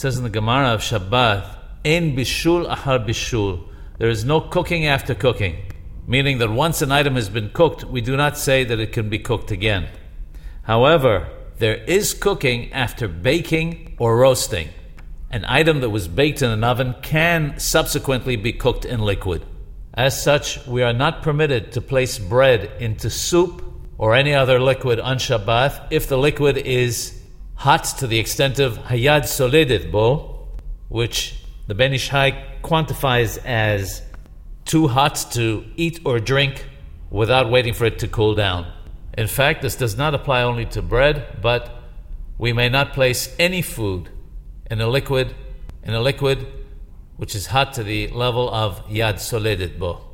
says in the Gemara of Shabbat, "En bishul ahar bishul." There is no cooking after cooking, meaning that once an item has been cooked, we do not say that it can be cooked again. However, there is cooking after baking or roasting. An item that was baked in an oven can subsequently be cooked in liquid. As such, we are not permitted to place bread into soup or any other liquid on Shabbat if the liquid is hot to the extent of hayad soledet bo, which the Ben Ish quantifies as too hot to eat or drink without waiting for it to cool down. In fact, this does not apply only to bread, but we may not place any food in a liquid in a liquid which is hot to the level of yad soledet bo.